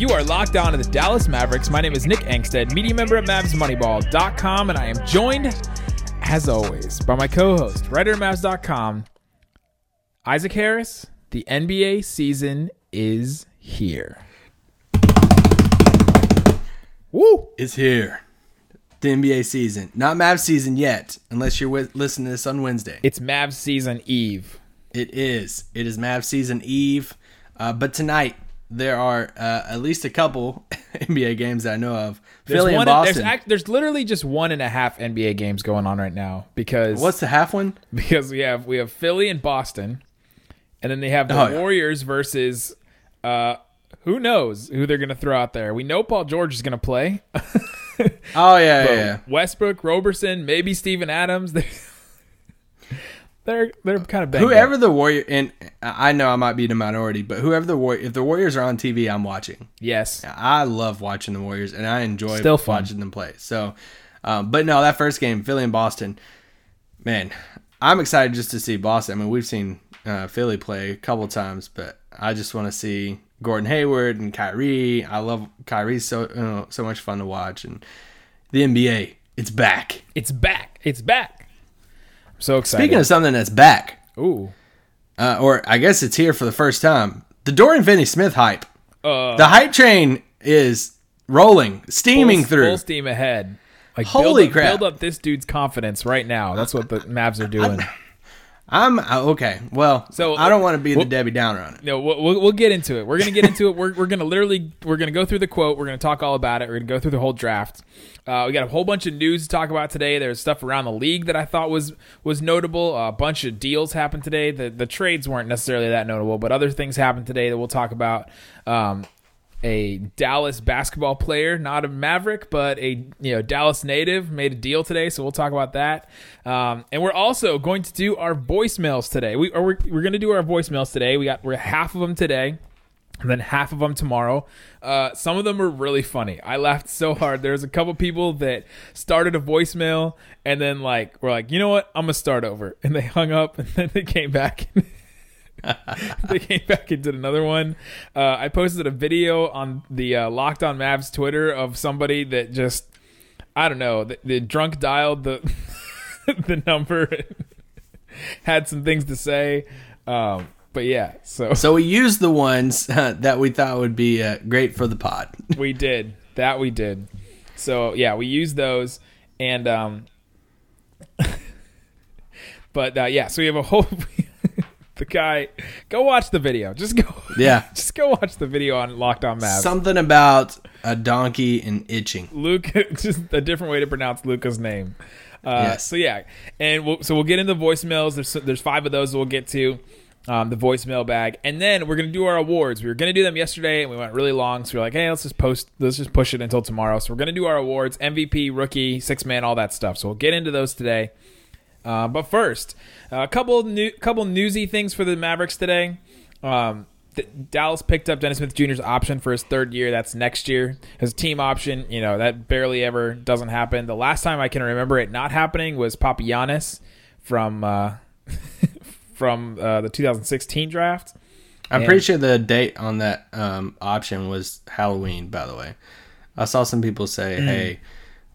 You are locked on to the Dallas Mavericks. My name is Nick Angstadt, media member at MavsMoneyball.com, and I am joined, as always, by my co-host, writer at Mavs.com, Isaac Harris. The NBA season is here. Woo! is here. The NBA season. Not Mavs season yet, unless you're listening to this on Wednesday. It's Mavs season eve. It is. It is Mavs season eve. Uh, but tonight, there are uh, at least a couple NBA games that I know of. There's Philly one. and Boston. There's, act, there's literally just one and a half NBA games going on right now because What's the half one? because we have we have Philly and Boston, and then they have the Oh, yeah. Warriors versus uh who knows who they're gonna throw out there. We know Paul George is gonna play. Oh, yeah, yeah, yeah. Westbrook, Roberson, maybe Steven Adams. They're they're, kind of Whoever up. the Warrior, and I know I might be the minority, but whoever the Warrior, if the Warriors are on TV, I'm watching. Yes, I love watching the Warriors, and I enjoy Still fun. watching them play. So, um, but no, that first game, Philly and Boston, man, I'm excited just to see Boston. I mean, we've seen uh, Philly play a couple times, but I just want to see Gordon Hayward and Kyrie. I love Kyrie so uh, so much fun to watch, and the NBA, it's back. it's back. It's back. So excited. Speaking of something that's back, ooh, uh, or I guess it's here for the first time, the Dorian Finney-Smith hype. uh, The hype train is rolling, steaming full, through. full steam ahead. Like Holy build up, crap. Build up this dude's confidence right now. That's what the Mavs are doing. I'm uh, okay. Well, So, I don't want to be well- the Debbie Downer on it. No, we'll, we'll, we'll get into it. We're gonna get into it. We're, we're gonna literally we're gonna go through the quote. We're gonna talk all about it. We're gonna go through the whole draft. Uh, we got a whole bunch of news to talk about today. There's stuff around the league that I thought was was notable. a bunch of deals happened today. The the trades weren't necessarily that notable, but other things happened today that we'll talk about. Um, a Dallas basketball player, not a Maverick, but a you know Dallas native, made a deal today, so we'll talk about that. Um, and we're also going to do our voicemails today. We or we're, we're going to do our voicemails today. We got we're half of them today. And then half of them tomorrow. Uh, some of them were really funny. I laughed so hard. There's a couple people that started a voicemail and then like were like, you know what? I'm gonna start over, and they hung up, and then they came back. they came back and did another one. Uh, I posted a video on the uh, Locked On Mavs Twitter of somebody that just, I don't know, the, the drunk dialed the the number, had some things to say. Um, but yeah, so So we used the ones uh, that we thought would be uh, great for the pod. we did that. We did. So yeah, we used those, and um, but uh, yeah, so we have a whole. The guy, go watch the video. Just go. Yeah. just go watch the video on Locked On Mavs. Something about a donkey and itching. Luke, just a different way to pronounce Luka's name. Uh, Yes. So yeah, and we'll, so we'll get into voicemails. There's there's five of those we'll get to. Um, the voicemail bag, and then we're gonna do our awards. We were gonna do them yesterday, and we went really long. So we're like, hey, let's just post, let's just push it until tomorrow. So we're gonna do our awards: MVP, rookie, six man, all that stuff. So we'll get into those today. Uh, but first, a couple new, couple newsy things for the Mavericks today. Um, Dallas picked up Dennis Smith Jr.'s option for his third year. That's next year. His team option, you know, that barely ever doesn't happen. The last time I can remember it not happening was Papagiannis from uh, from uh, the 2016 draft. I'm Yeah. pretty sure the date on that um, option was Halloween. By the way, I saw some people say, Mm. "Hey,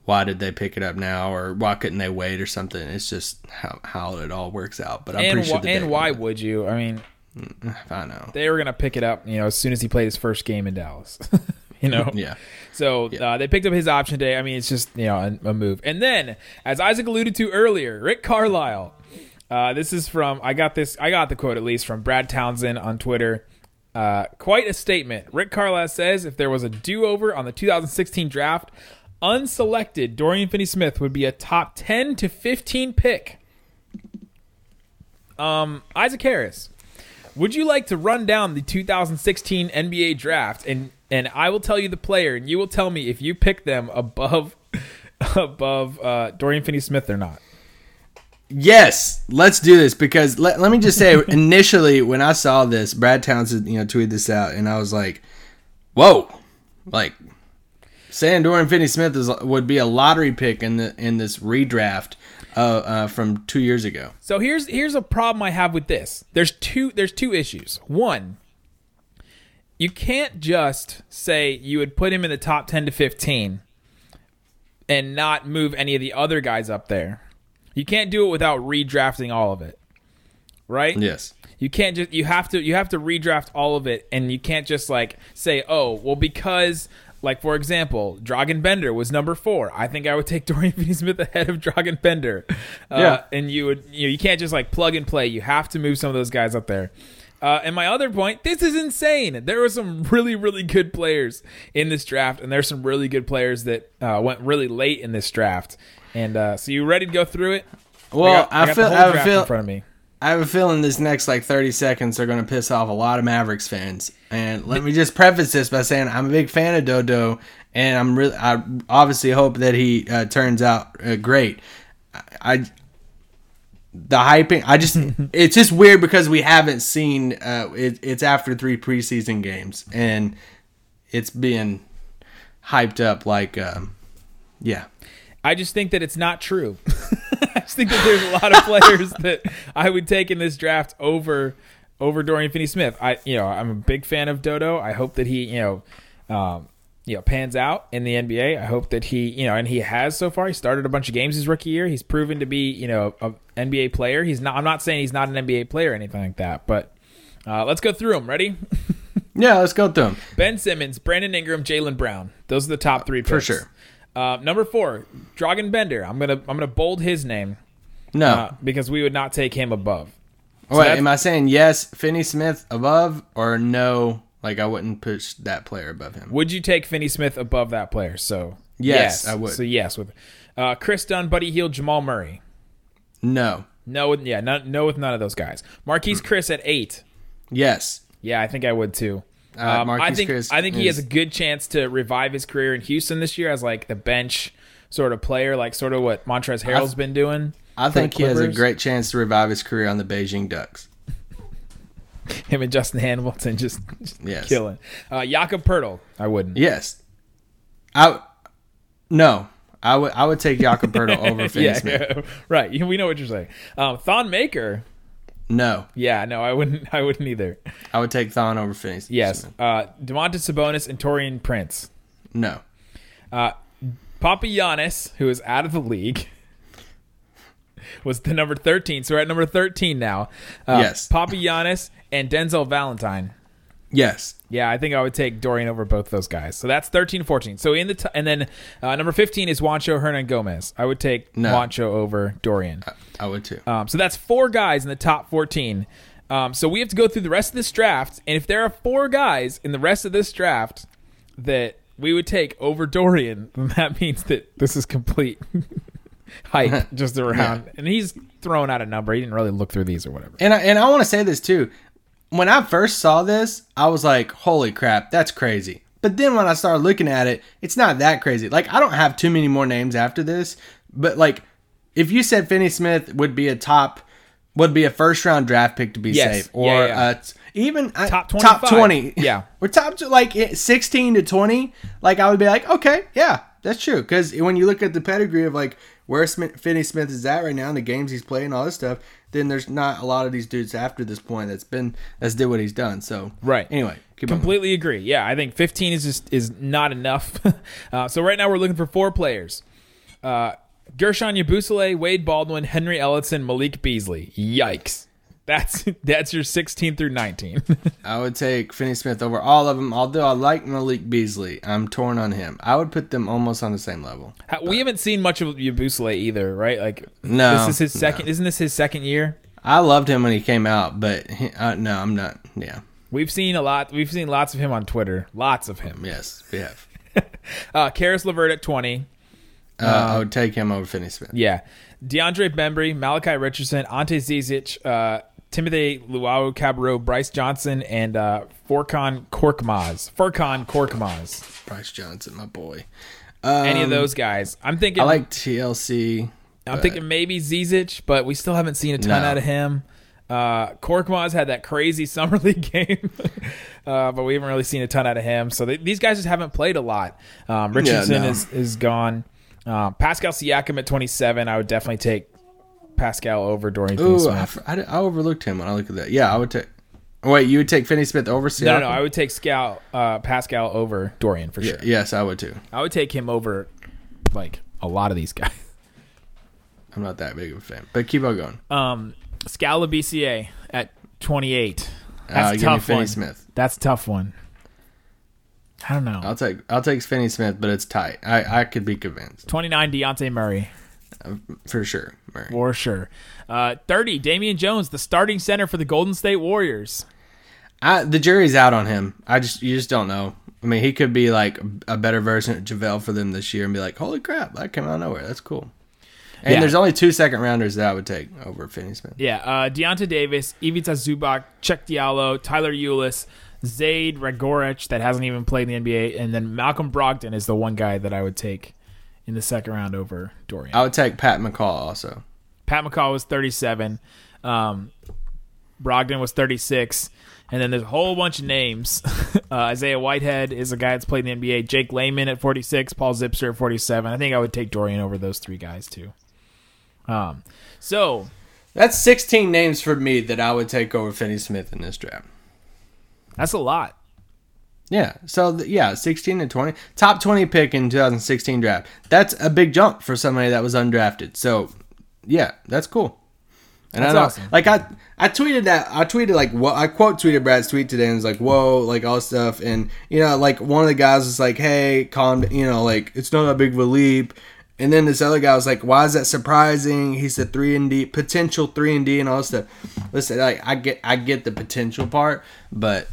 why did they pick it up now?" or "Why couldn't they wait?" or something. It's just how, how it all works out. But I'm and pretty sure and why would you? I mean, I know. they were gonna pick it up, you know, as soon as he played his first game in Dallas. you know, Yeah. So uh, they picked up his option today. I mean, it's just you know a, a move. And then, as Isaac alluded to earlier, Rick Carlisle. Uh, this is from I got this I got the quote at least from Brad Townsend on Twitter. Uh, quite a statement. Rick Carlisle says if there was a do-over on the 2016 draft, unselected Dorian Finney-Smith would be a top 10 to 15 pick. Um, Isaac Harris, would you like to run down the 2016 NBA draft and and I will tell you the player and you will tell me if you pick them above above uh, Dorian Finney-Smith or not? Yes, let's do this because let, let me just say initially when I saw this, Brad Townsend, you know, tweeted this out and I was like, "Whoa." Like saying and Finney-Smith is would be a lottery pick in the in this redraft uh, uh, from 2 years ago. So here's here's a problem I have with this. There's two there's two issues. One, you can't just say you would put him in the top 10 to 15 and not move any of the other guys up there. You can't do it without redrafting all of it. Right? Yes. You can't just you have to you have to redraft all of it and you can't just like say, "Oh, well because like for example, Dragan Bender was number 4. I think I would take Dorian Finney-Smith ahead of Dragan Bender." Uh, Yeah. and you would you know, you can't just like plug and play. You have to move some of those guys up there. Uh, and my other point, this is insane. There were some really, really good players in this draft, and there's some really good players that uh, went really late in this draft. And uh, so, you ready to go through it? Well, got- I, got feel whole I have a draft in front of me. I have a feeling this next like 30 seconds are going to piss off a lot of Mavericks fans. And let me just preface this by saying I'm a big fan of Dodo, and I'm really I obviously hope that he uh, turns out uh, great. I, I the hyping I just it's just weird because we haven't seen uh, it, it's after three preseason games and it's being hyped up like um, yeah I just think that it's not true. Think that there's a lot of players that I would take in this draft over over Dorian Finney-Smith. I you know I'm a big fan of Dodo. I hope that he you know um, you know pans out in the NBA. I hope that he you know and he has so far. He started a bunch of games his rookie year. He's proven to be you know a NBA player. He's not. I'm not saying he's not an NBA player or anything like that. But uh, let's go through them. Ready? yeah let's go through them Ben Simmons, Brandon Ingram, Jaylen Brown. Those are the top three picks. For sure. Uh, number four, Dragan Bender. I'm gonna I'm gonna bold his name no uh, because we would not take him above. Wait, am I saying yes Finney Smith above or no like I wouldn't push that player above him Would you take Finney Smith above that player? So Yes, I would. So yes, with uh, Kris Dunn, Buddy Hield, Jamal Murray. no No, with, yeah, no, no, with none of those guys. Marquese Hmm. Chriss at eight. yes Yeah, I think I would too. Uh, Um, I Marquese think Chriss I think he has a good chance to revive his career in Houston this year as like the bench sort of player, like sort of what Montrezl Harrell's been doing. I think he has a great chance to revive his career on the Beijing Ducks. Him and Justin Hamilton just, just Yes. killing. Uh, Jakob Poeltl, I wouldn't. Yes. I no. I would I would take Jakob Poeltl over Finney yeah, Smith. right. We know what you're saying. Um, Thon Maker, No. yeah, no, I wouldn't. I wouldn't either. I would take Thon over Finney Smith. Yes, uh, Domantas Sabonis and Taurean Prince. No. Papagiannis, who is out of the league, was the number 13. So we're at number 13 now. Uh, Yes. Papagiannis and Denzel Valentine. Yes. Yeah, I think I would take Dorian over both those guys. So that's 13 14. So in the t- and then uh, number 15 is Juancho Hernangomez. I would take No. Juancho over Dorian. I would too. Um, so that's four guys in the top 14. Um, so we have to go through the rest of this draft. And if there are four guys in the rest of this draft that we would take over Dorian, then that means that this is complete hype just around. And he's throwing out a number. He didn't really look through these or whatever. And I, and I want to say this too. When I first saw this, I was like, "Holy crap, that's crazy." But then when I started looking at it, it's not that crazy. Like I don't have too many more names after this, but like if you said Finney Smith would be a top would be a first round draft pick to be Yes. safe or Yeah, yeah. Uh, even uh, Top top 20. Yeah. or top to like eh, 16 to 20, like I would be like, "Okay, yeah, that's true." Cuz when you look at the pedigree of like where Smith, Finney Smith is at right now and the games he's playing all this stuff, then there's not a lot of these dudes after this point that's been that's did what he's done. So Right. Anyway, keep on. Completely agree. Yeah, I think 15 is just is not enough. uh, so right now we're looking for four players. Uh, Guerschon Yabusele, Wade Baldwin, Henry Ellenson, Malik Beasley. Yikes. That's that's your 16 through 19. I would take Finney Smith over all of them. Although I like Malik Beasley, I'm torn on him. I would put them almost on the same level. Ha- we haven't seen much of Yabusele either, right? Like No, this is his second. Isn't this his second year? I loved him when he came out, but he, uh, no, I'm not. Yeah, We've seen a lot. We've seen lots of him on Twitter. Lots of him. yes, we have. Uh, Caris LeVert at 20. Uh, I would take him over Finney Smith. Yeah. DeAndre Bembry, Malachi Richardson, Ante Zizic, uh, Timothy Luau Cabarro, Brice Johnson, and uh, Furkan Korkmaz. Furkan Korkmaz. Brice Johnson, my boy. Any of those guys. I'm thinking I like TLC. I'm but- thinking maybe Zizic, but we still haven't seen a ton No. out of him. Uh, Korkmaz had that crazy summer league game, uh, but we haven't really seen a ton out of him. So they, these guys just haven't played a lot. Um, Richardson no. is is gone. Uh, Pascal Siakam at 27. I would definitely take Pascal over Dorian Ooh, I, Finney-Smith. f- I, I overlooked him when I look at that. Yeah, I would take. Wait, you would take Finney Smith over Siakam? No, no, I would take Scal, uh, Pascal over Dorian for sure. Yes, I would too. I would take him over like a lot of these guys. I'm not that big of a fan, but keep on going. Um, Skal Labissiere at 28. Uh, That's a give me tough Finney one. Smith. That's a tough one. I don't know. I'll take I'll take Finney Smith, but it's tight. I, I could be convinced 29 Dejounte Murray for sure. For sure. Uh, 30 Damian Jones, the starting center for the Golden State Warriors. I, the jury's out on him. I just you just don't know. I mean, he could be like a better version of JaVale for them this year and be like, "Holy crap, that came out of nowhere. That's cool." And Yeah. there's only two second rounders that I would take over Finney Smith. Yeah, uh, Deyonta Davis, Ivica Zubac, Cheick Diallo, Tyler Ulis, Zayd Ragorich that hasn't even played in the NBA, and then Malcolm Brogdon is the one guy that I would take in the second round over Dorian. I would take Pat McCaw also. Pat McCaw was 37. Um, Brogdon was 36. And then there's a whole bunch of names. uh, Isaiah Whitehead is a guy that's played in the NBA. Jake Layman at 46. Paul Zipser at 47. I think I would take Dorian over those three guys too. Um, so That's 16 names for me that I would take over Finney Smith in this draft. that's a lot. Yeah. So yeah, 16 and 20, top 20 pick in 2016 draft. That's a big jump for somebody that was undrafted. So yeah, that's cool. And That's I know, awesome. like I, I tweeted that I tweeted like what I quote tweeted Brad's tweet today and was like, whoa, like all stuff, and you know, like one of the guys was like, hey, calm, you know, like it's not that big of a leap, and then this other guy was like, why is that surprising? He's a three and D potential three and D and all this stuff. Listen, like I get I get the potential part, but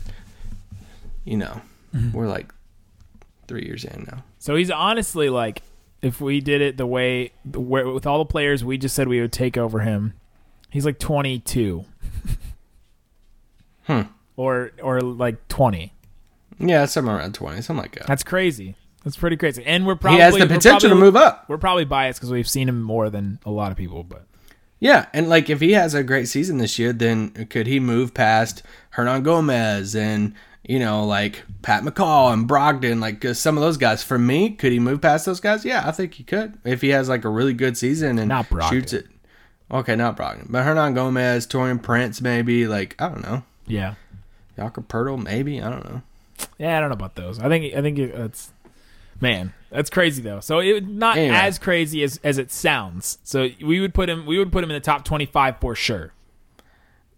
you know, Mm-hmm. we're like three years in now. So he's honestly like, if we did it the way where, with all the players we just said we would take over him, he's like 22. Hmm. Or or like 20. Yeah, somewhere around twenty, something like that. That's crazy. That's pretty crazy. And we're probably he has the potential to move up. We're probably biased because we've seen him more than a lot of people, but Yeah, and like if he has a great season this year, then could he move past Hernangomez and you know like Pat McCaw and Brogdon, like some of those guys? For me, could he move past those guys? Yeah, I think he could if he has like a really good season and Not Brogdon. shoots it. Okay, not Brogdon, but Hernan Gomez, Taurean Prince, maybe like I don't know, yeah. Jakob Poeltl, maybe I don't know. Yeah, I don't know about those. I think I think it, it's man, that's crazy though. So it not Anyway. as crazy as as it sounds. So we would put him we would put him in the top 25 for sure.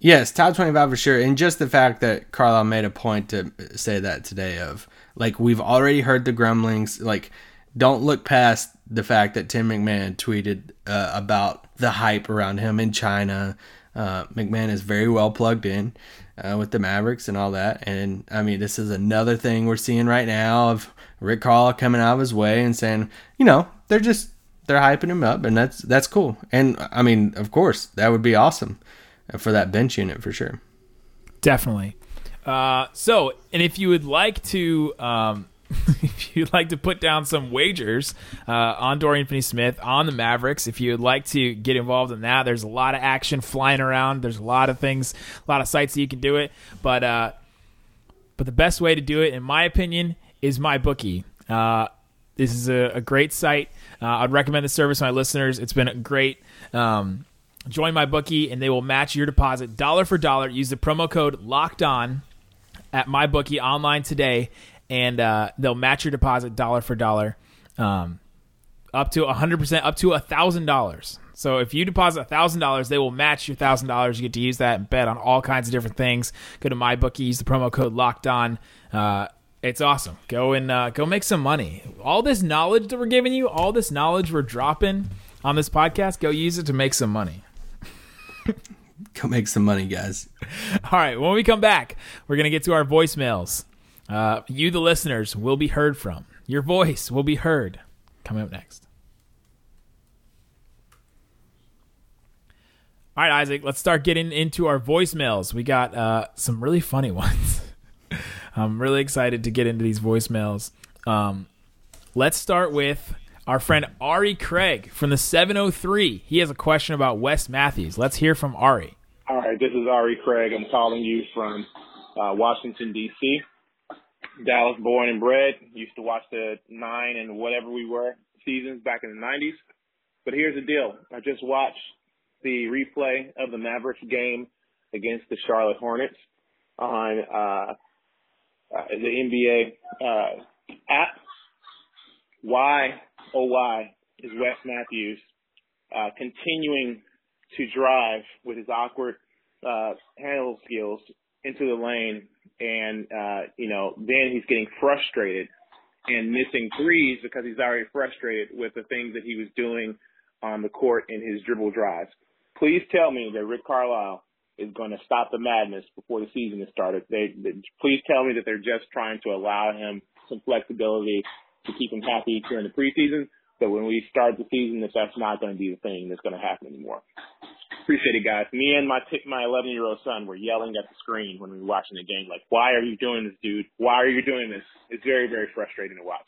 Yes, top 25 for sure. And just the fact that Carlisle made a point to say that today of like we've already heard the grumblings, like don't look past the fact that Tim McMahon tweeted uh, about the hype around him in China. Uh, McMahon is very well plugged in uh, with the Mavericks and all that. And I mean, this is another thing we're seeing right now of Rick Carlisle coming out of his way and saying, you know, they're just they're hyping him up, and that's that's cool. And I mean, of course, that would be awesome for that bench unit for sure. Definitely. Uh, so, and if you would like to, um, if you'd like to put down some wagers uh, on Dorian Finney-Smith on the Mavericks, if you would like to get involved in that, there's a lot of action flying around. There's a lot of things, a lot of sites that you can do it. But uh, but the best way to do it, in my opinion, is MyBookie. Uh, this is a, a great site. Uh, I'd recommend the service to my listeners. It's been a great. Um, join MyBookie, and they will match your deposit dollar for dollar. Use the promo code Locked On at MyBookie online today, and uh, they'll match your deposit dollar for dollar, um, up to hundred percent, up to a thousand dollars. So if you deposit a thousand dollars, they will match your thousand dollars. You get to use that and bet on all kinds of different things. Go to MyBookie, use the promo code Locked On. Uh, it's awesome. Go and uh, go make some money. All this knowledge that we're giving you, all this knowledge we're dropping on this podcast, go use it to make some money. Go make some money, guys. All right, when we come back, we're going to get to our voicemails. Uh, you, the listeners, will be heard from. Your voice will be heard. Coming up next. All right, Isaac, let's start getting into our voicemails. We got uh, some really funny ones. I'm really excited to get into these voicemails. Um, let's start with our friend Ari Craig from the 703. He has a question about Wes Matthews. Let's hear from Ari. All right, this is Ari Craig. I'm calling you from uh, Washington, D.C. Dallas born and bred. Used to watch the nine and whatever we were seasons back in the 90s. But here's the deal. I just watched the replay of the Mavericks game against the Charlotte Hornets on uh, uh, the NBA uh, app. Why, why, is Wes Matthews uh, continuing to drive with his awkward uh, handle skills into the lane, and uh, you know, then he's getting frustrated and missing threes because he's already frustrated with the things that he was doing on the court in his dribble drives. Please tell me that Rick Carlisle is going to stop the madness before the season has started. They, they please tell me that they're just trying to allow him some flexibility to keep him happy during the preseason. But when we start the season, that that's not going to be the thing that's going to happen anymore. Appreciate it, guys. Me and my t- my 11 year old son were yelling at the screen when we were watching the game, like, "Why are you doing this, dude? Why are you doing this?" It's very very frustrating to watch,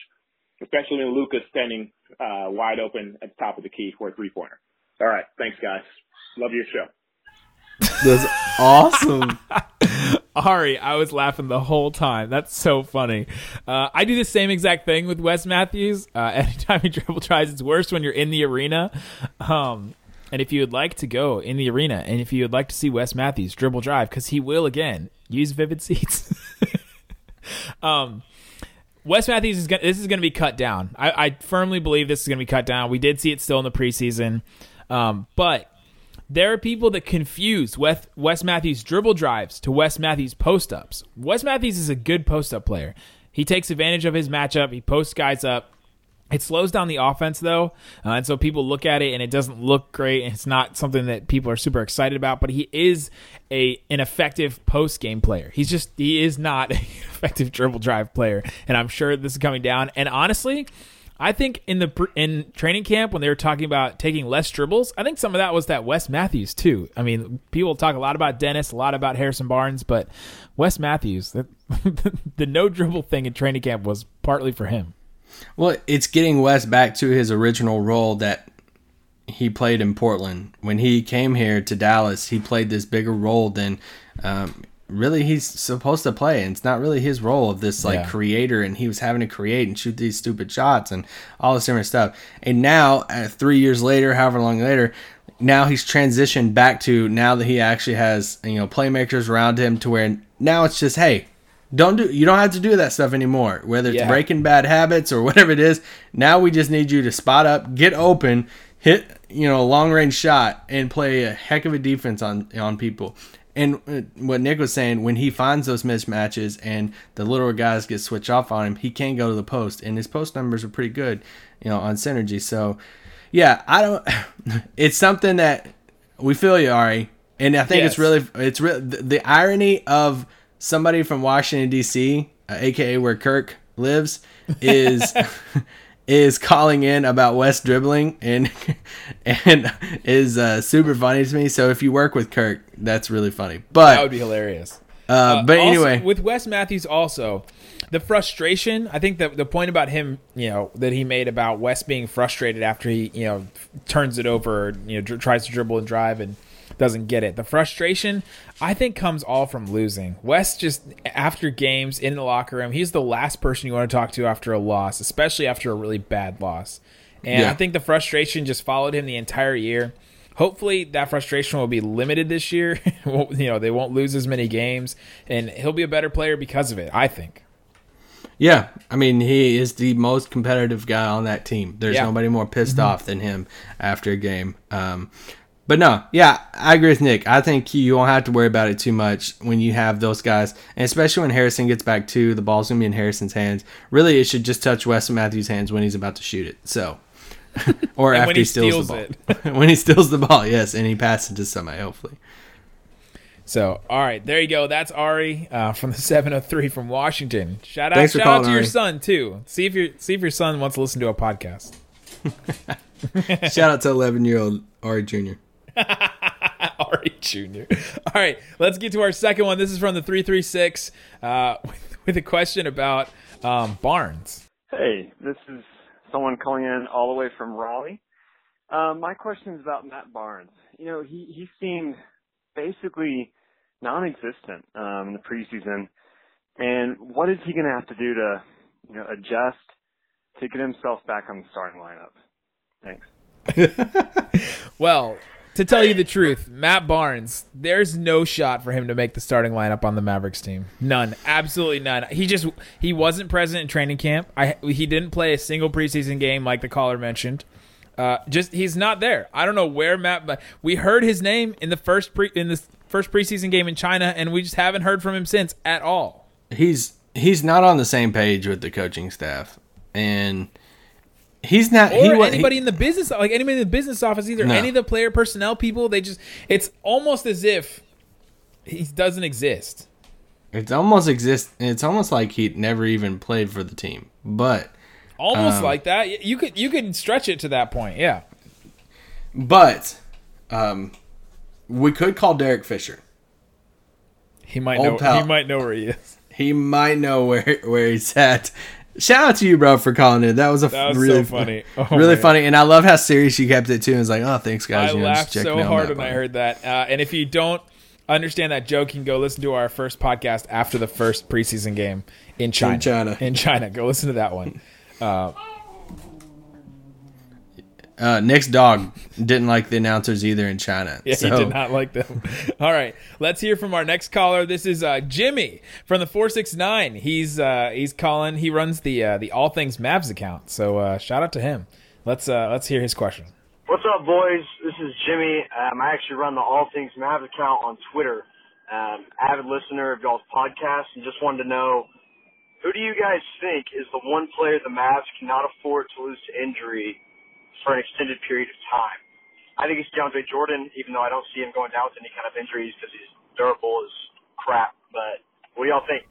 especially when Luka's standing uh, wide open at the top of the key for a three pointer. All right, thanks, guys. Love your show. That's awesome. Ari, I was laughing the whole time. That's so funny. Uh, I do the same exact thing with Wes Matthews. Uh, anytime he dribble tries, it's worse when you're in the arena. Um, and if you would like to go in the arena, and if you would like to see Wes Matthews dribble drive, because he will again use vivid seats. um, Wes Matthews is gonna, this is going to be cut down. I, I firmly believe this is going to be cut down. We did see it still in the preseason, um, but there are people that confuse Wes, Wes Matthews dribble drives to Wes Matthews post ups. Wes Matthews is a good post up player. He takes advantage of his matchup. He posts guys up. It slows down the offense though, uh, and so people look at it and it doesn't look great. And it's not something that people are super excited about. But he is a an effective post game player. He's just he is not an effective dribble drive player, and I'm sure this is coming down. And honestly, I think in the in training camp when they were talking about taking less dribbles, I think some of that was that Wes Matthews too. I mean, people talk a lot about Dennis, a lot about Harrison Barnes, but Wes Matthews, the, the no dribble thing in training camp was partly for him. Well, it's getting Wes back to his original role that he played in Portland. When he came here to Dallas, he played this bigger role than um, really he's supposed to play. And it's not really his role of this like Yeah. creator. And he was having to create and shoot these stupid shots and all this different stuff. And now, uh, three years later, however long later, now he's transitioned back to now that he actually has you know playmakers around him to where now it's just hey don't do you don't have to do that stuff anymore whether it's Yeah. breaking bad habits or whatever it is now we just need you to spot up get open hit you know a long range shot and play a heck of a defense on on people and uh, what Nick was saying when he finds those mismatches and the little guys get switched off on him he can go to the post. And his post numbers are pretty good you know on synergy. So yeah I don't it's something that we feel you Ari. And I think it's really it's real the, the irony of somebody from Washington D.C., uh, aka where Kirk lives, is is calling in about Wes dribbling and and is uh, super funny to me. So if you work with Kirk, that's really funny. But that would be hilarious. uh, but Also, anyway, with Wes Matthews, also the frustration. I think that the point about him, you know, that he made about Wes being frustrated after he, you know, turns it over, you know, dr- tries to dribble and drive and doesn't get it. The frustration, I think, comes all from losing. Wes just after games in the locker room, he's the last person you want to talk to after a loss, especially after a really bad loss. And Yeah. I think the frustration just followed him the entire year. Hopefully that frustration will be limited this year. You know, they won't lose as many games and he'll be a better player because of it, I think. yeah, I mean he is the most competitive guy on that team. There's Yeah. nobody more pissed off than him after a game. Um, but no, yeah, I agree with Nick. I think you won't have to worry about it too much when you have those guys, and especially when Harrison gets back too. The ball's gonna be in Harrison's hands. Really, it should just touch Wes Matthews' hands when he's about to shoot it. So, or after he, he steals, steals the ball. when he steals the ball, yes, and he passes it to somebody. Hopefully, So, all right, there you go. That's Ari uh, from the 703 from Washington. Shout out, shout out to your son too. See if your see if your son wants to listen to a podcast. shout out to 11 year old Ari Jr. Ari Jr. All right, let's get to our second one. This is from the 336 uh, with, with a question about um, Barnes. Hey, this is someone calling in all the way from Raleigh. Um, my question is about Matt Barnes. You know, he he seemed basically non-existent um, in the preseason, and what is he going to have to do to, you know, adjust to get himself back on the starting lineup? Thanks. Well, to tell you the truth, Matt Barnes, there's no shot for him to make the starting lineup on the Mavericks team. None, absolutely none. He just he wasn't present in training camp. I he didn't play a single preseason game like the caller mentioned. Uh, just he's not there. I don't know where Matt. But we heard his name in the first pre in the first preseason game in China, and we just haven't heard from him since at all. He's he's not on the same page with the coaching staff, and he's not. Or he, anybody he, in the business, like anybody in the business office, either No. any of the player personnel people. They just it's almost as if he doesn't exist. It's almost exist. It's almost like he never even played for the team. But Almost Um, like that. You could you could stretch it to that point. Yeah. but um, we could call Derek Fisher. He might Old know. pal. He might know where he is. He might know where where he's at. Shout out to you, bro, for calling it. That was a That was really so funny. Oh, really man. funny, and I love how serious you kept it too. And it's like, oh, thanks, guys. I you know, laughed so hard when I heard that. Uh, and if you don't understand that joke, you can go listen to our first podcast after the first preseason game in China. China. In China. Go listen to that one. Uh, Nick's dog didn't like the announcers either in China. Yeah, so he did not like them. All right, let's hear from our next caller. This is uh, Jimmy from the four six nine. He's uh, he's calling. He runs the uh, the All Things Mavs account. So uh, shout out to him. Let's uh, let's hear his question. What's up, boys? This is Jimmy. Um, I actually run the All Things Mavs account on Twitter. Um, avid listener of y'all's podcast, and just wanted to know who do you guys think is the one player the Mavs cannot afford to lose to injury for an extended period of time? I think it's DeAndre Jordan, even though I don't see him going down with any kind of injuries because he's durable as crap. But what do y'all think?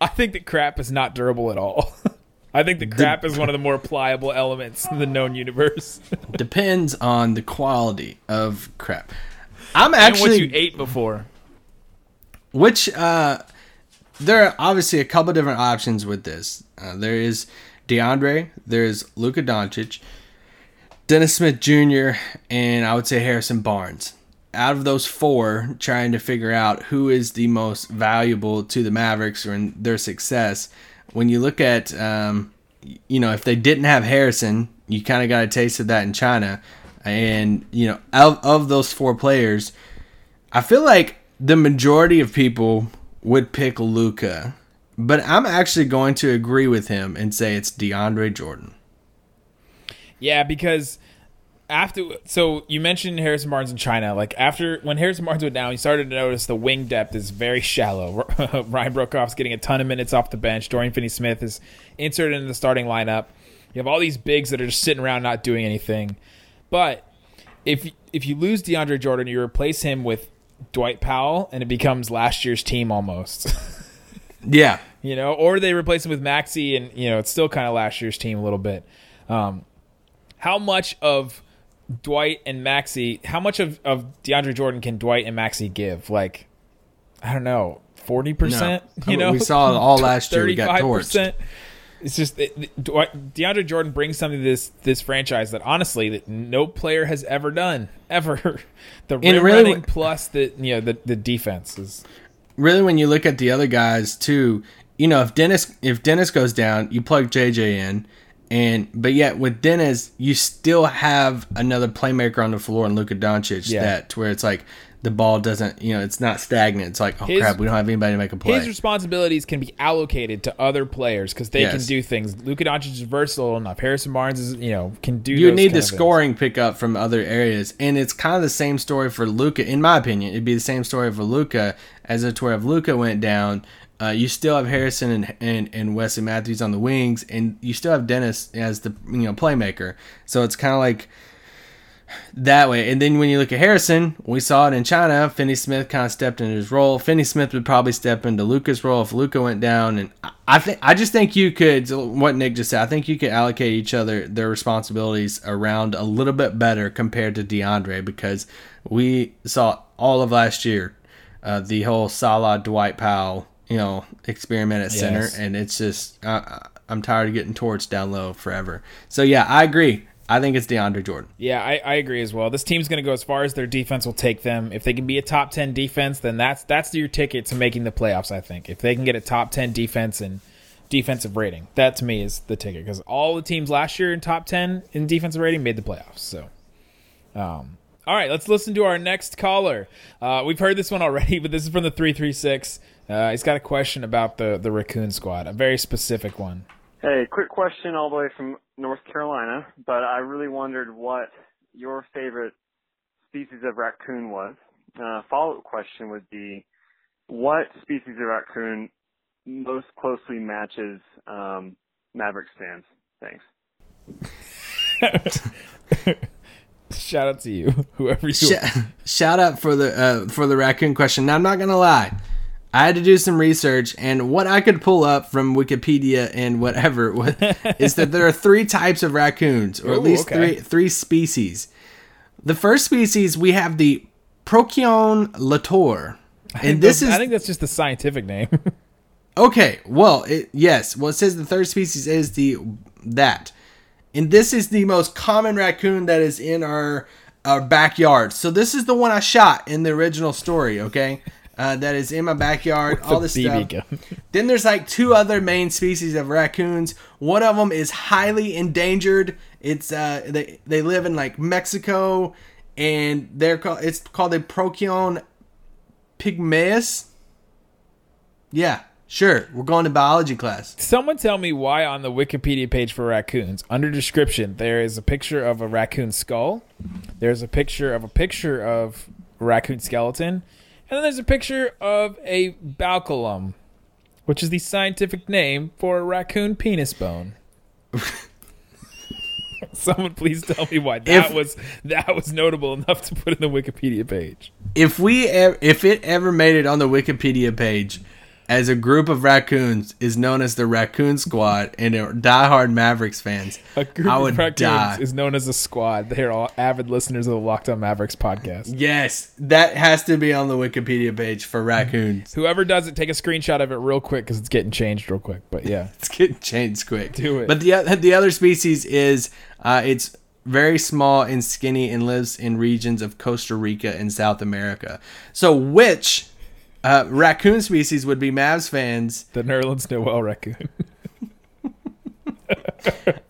I think that crap is not durable at all. I think the crap is one of the more pliable elements in the known universe. depends on the quality of crap. I'm actually and what actually you ate before. Which uh, there are obviously a couple different options with this. Uh, there is DeAndre, there's Luka Doncic, Dennis Smith Jr., and I would say Harrison Barnes. Out of those four, trying to figure out who is the most valuable to the Mavericks or in their success. When you look at, um, you know, if they didn't have Harrison, you kind of got a taste of that in China. And, you know, of, of those four players, I feel like the majority of people would pick Luka, but I'm actually going to agree with him and say it's DeAndre Jordan. Yeah, because after so you mentioned Harrison Barnes in China. Like after when Harrison Barnes went down, you started to notice the wing depth is very shallow. Ryan Broekhoff's getting a ton of minutes off the bench. Dorian Finney-Smith is inserted in the starting lineup. You have all these bigs that are just sitting around not doing anything. But if if you lose DeAndre Jordan, you replace him with Dwight Powell, and it becomes last year's team almost. Yeah, you know, or they replace him with Maxi, and you know it's still kind of last year's team a little bit. Um, how much of Dwight and Maxi, how much of, of DeAndre Jordan can Dwight and Maxi give? Like, I don't know, forty percent. No. You know, We saw it all last year. We got torched. It's just it, Dwight, DeAndre Jordan brings something to this this franchise that honestly that no player has ever done ever. the rim really- running plus the you know the the defense is really when you look at the other guys too, you know, if Dennis if Dennis goes down, you plug JJ in, and but yet with Dennis, you still have another playmaker on the floor in Luka Doncic Yeah. that where it's like the ball doesn't, you know, it's not stagnant. It's like, oh His- crap, we don't have anybody to make a play. His responsibilities can be allocated to other players because they Yes. can do things. Luka Doncic is versatile enough. Harrison Barnes is, you know, can do. you need the scoring pickup from other areas, and it's kind of the same story for Luka. In my opinion, it'd be the same story for Luka as it where if Luka went down, uh, you still have Harrison and, and and Wesley Matthews on the wings, and you still have Dennis as the you know playmaker. So it's kind of like that way. And then when you look at Harrison, we saw it in China. Finney Smith kind of stepped into his role. Finney Smith would probably step into Luka's role if Luka went down. And I- think I just think you could what Nick just said. I think you could allocate each other their responsibilities around a little bit better compared to DeAndre because we saw all of last year uh, the whole Salah Dwight Powell you know experiment at center, Yes. and it's just uh, I'm tired of getting torched down low forever. So yeah, I agree. I think it's DeAndre Jordan. Yeah, I, I agree as well. This team's going to go as far as their defense will take them. If they can be a top ten defense, then that's that's your ticket to making the playoffs. I think if they can get a top ten defense and defensive rating, that to me is the ticket because all the teams last year in top ten in defensive rating made the playoffs. So, um, all right, let's listen to our next caller. Uh, we've heard this one already, but this is from the three three six. Uh, he's got a question about the the raccoon squad, a very specific one. Hey, quick question all the way from North Carolina, but I really wondered what your favorite species of raccoon was. Uh, follow up question would be what species of raccoon most closely matches um, Mavericks fans? Thanks. Shout out to you, whoever you Sh- shout out for the uh, for the raccoon question. Now I'm not gonna lie, I had to do some research, and what I could pull up from Wikipedia and whatever is that there are three types of raccoons, or at least okay. three three species. The first species we have the Procyon lotor, and this is I think that's just the scientific name. Okay, well, it, yes. Well, it says the third species is the that, and this is the most common raccoon that is in our our backyard. So this is the one I shot in the original story. Okay, uh, that is in my backyard. all The this BB stuff. gun. Then there's like two other main species of raccoons. One of them is highly endangered. It's uh they they live in like Mexico, and they're called it's called a Procyon pygmaeus. Yeah, sure. We're going to biology class. Someone tell me why on the Wikipedia page for raccoons, under description, there is a picture of a raccoon skull. There's a picture of a picture of a raccoon skeleton, and then there's a picture of a baculum, which is the scientific name for a raccoon penis bone. Someone please tell me why that If- was that was notable enough to put in the Wikipedia page. If we if it ever made it on the Wikipedia page as a group of raccoons is known as the Raccoon Squad and are diehard Mavericks fans, A group I of would raccoons die. is known as a squad. They are all avid listeners of the Locked On Mavericks podcast. Yes, that has to be on the Wikipedia page for raccoons. Whoever does it, take a screenshot of it real quick because it's getting changed real quick. But yeah, It's getting changed quick. Do it. But the the other species is uh, it's very small and skinny and lives in regions of Costa Rica and South America. So which uh, raccoon species would be Mavs fans? the Nerlens Noel raccoon.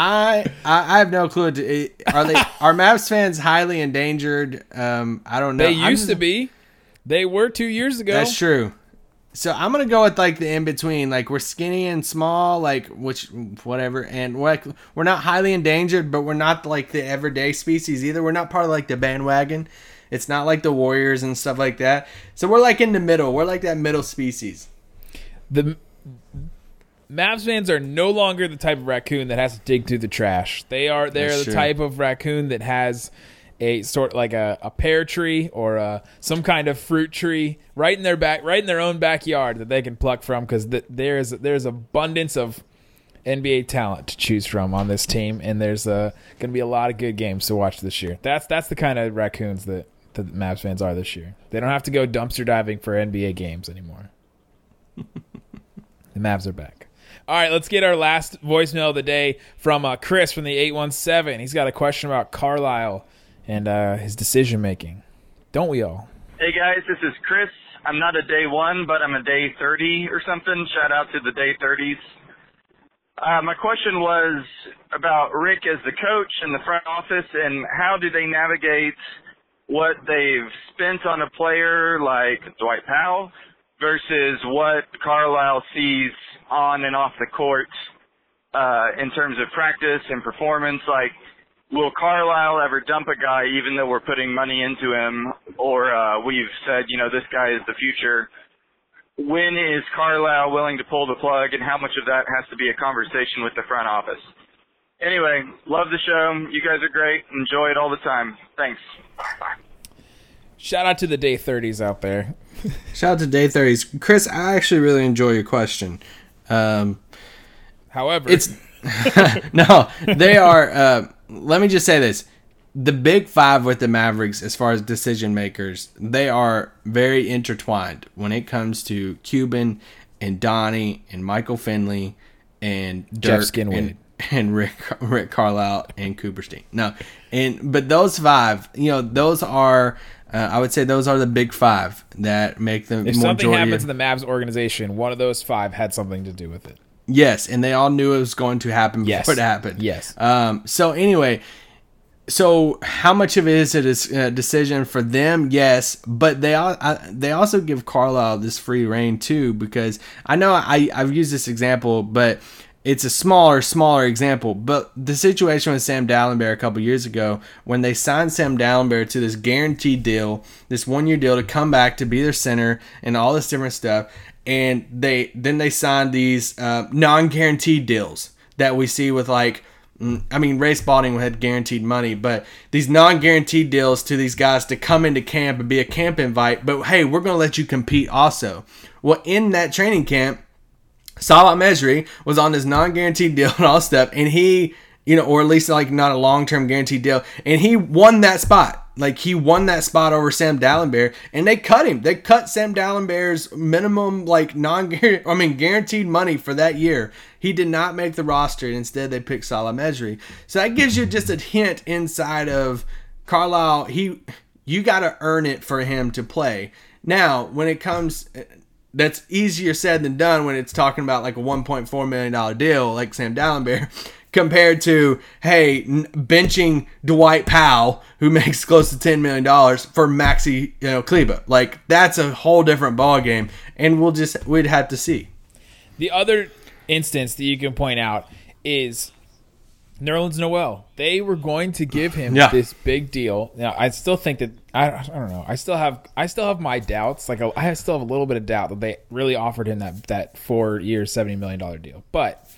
I, I I have no clue. To, are they are Mavs fans highly endangered? Um, I don't know. they used just- to be. They were two years ago. That's true. So I'm gonna go with like the in between. Like we're skinny and small, like which whatever, and we're like we're not highly endangered, but we're not like the everyday species either. We're not part of like the bandwagon. It's not like the warriors and stuff like that. So we're like in the middle. We're like that middle species. The Mavs fans are no longer the type of raccoon that has to dig through the trash. They are they're That's the true. type of raccoon that has a sort like a, a pear tree or a, some kind of fruit tree right in their back right in their own backyard that they can pluck from because th- there's there's abundance of NBA talent to choose from on this team and there's uh, going to be a lot of good games to watch this year. That's that's the kind of raccoons that the Mavs fans are this year. They don't have to go dumpster diving for NBA games anymore. The Mavs are back. All right, let's get our last voicemail of the day from uh, Chris from the 817. He's got a question about Carlisle and uh, his decision making. Don't we all? Hey guys, this is Chris. I'm not a day one, but I'm a day 30 or something. Shout out to the day 30s. Uh, my question was about Rick as the coach and the front office and how do they navigate what they've spent on a player like Dwight Powell versus what Carlisle sees on and off the court uh, in terms of practice and performance. Like, will Carlisle ever dump a guy even though we're putting money into him or uh, we've said, you know, this guy is the future? When is Carlisle willing to pull the plug and how much of that has to be a conversation with the front office? Anyway, love the show. You guys are great. Enjoy it all the time. Thanks. Shout out to the day 30s out there. Shout out to Day 30s. Chris, I actually really enjoy your question. Um, However, it's no, they are. Uh, let me just say this: the big five with the Mavericks, as far as decision makers, they are very intertwined when it comes to Cuban and Donnie and Michael Finley and Jeff Dirk and, Wade. and Rick Rick Carlisle and Cooperstein. No, and but those five, you know, those are uh, I would say those are the big five that make the If something happens in the Mavs organization, one of those five had something to do with it. Yes, and they all knew it was going to happen before Yes. it happened. Yes. Um, so anyway, so how much of it is it a uh, decision for them? Yes, but they all I, they also give Carlisle this free reign too because I know I I've used this example, but it's a smaller smaller example. But the situation with Sam Dalembert a couple years ago when they signed Sam Dalembert to this guaranteed deal, this one year deal to come back to be their center and all this different stuff, and they then they signed these uh, non guaranteed deals that we see with like. Mm, I mean, Ray Spalding had guaranteed money, but these non-guaranteed deals to these guys to come into camp and be a camp invite. But hey, we're gonna let you compete also. Well, in that training camp, Salah Mejri was on this non-guaranteed deal and all stuff, and he, you know, or at least like not a long-term guaranteed deal, and he won that spot. Like he won that spot over Sam Dalembert, and they cut him. They cut Sam Dalembert's minimum like non I mean guaranteed money for that year. He did not make the roster. and Instead, they picked Salah Mejri. So that gives you just a hint inside of Carlisle. He, you got to earn it for him to play. Now, when it comes, that's easier said than done when it's talking about like a 1.4 million dollar deal like Sam Dalembert compared to hey benching Dwight Powell who makes close to 10 million dollars for Maxi you know Kleber. Like that's a whole different ball game and we'll just we'd have to see. The other instance that you can point out is Nerlens Noel. They were going to give him Yeah. this big deal. Now, I still think that I, I don't know. I still have I still have my doubts. Like I still have a little bit of doubt that they really offered him that that four year seventy million dollar deal. But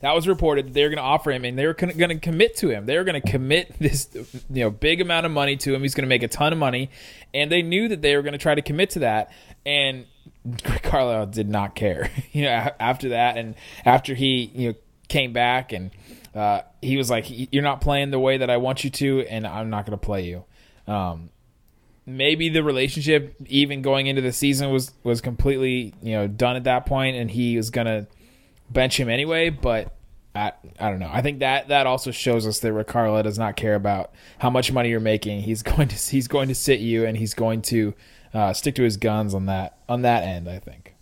that was reported that they were going to offer him, and they were going to commit to him. They were going to commit this, you know, big amount of money to him. He's going to make a ton of money, and they knew that they were going to try to commit to that. And Carlisle did not care, you know. After that, and after he, you know, came back, and uh, he was like, "You're not playing the way that I want you to, and I'm not going to play you." Um, maybe the relationship, even going into the season, was was completely, you know, done at that point, and he was going to bench him anyway, but I, I don't know. I think that that also shows us that Ricardo does not care about how much money you're making. He's going to he's going to sit you and he's going to uh, stick to his guns on that on that end. I think.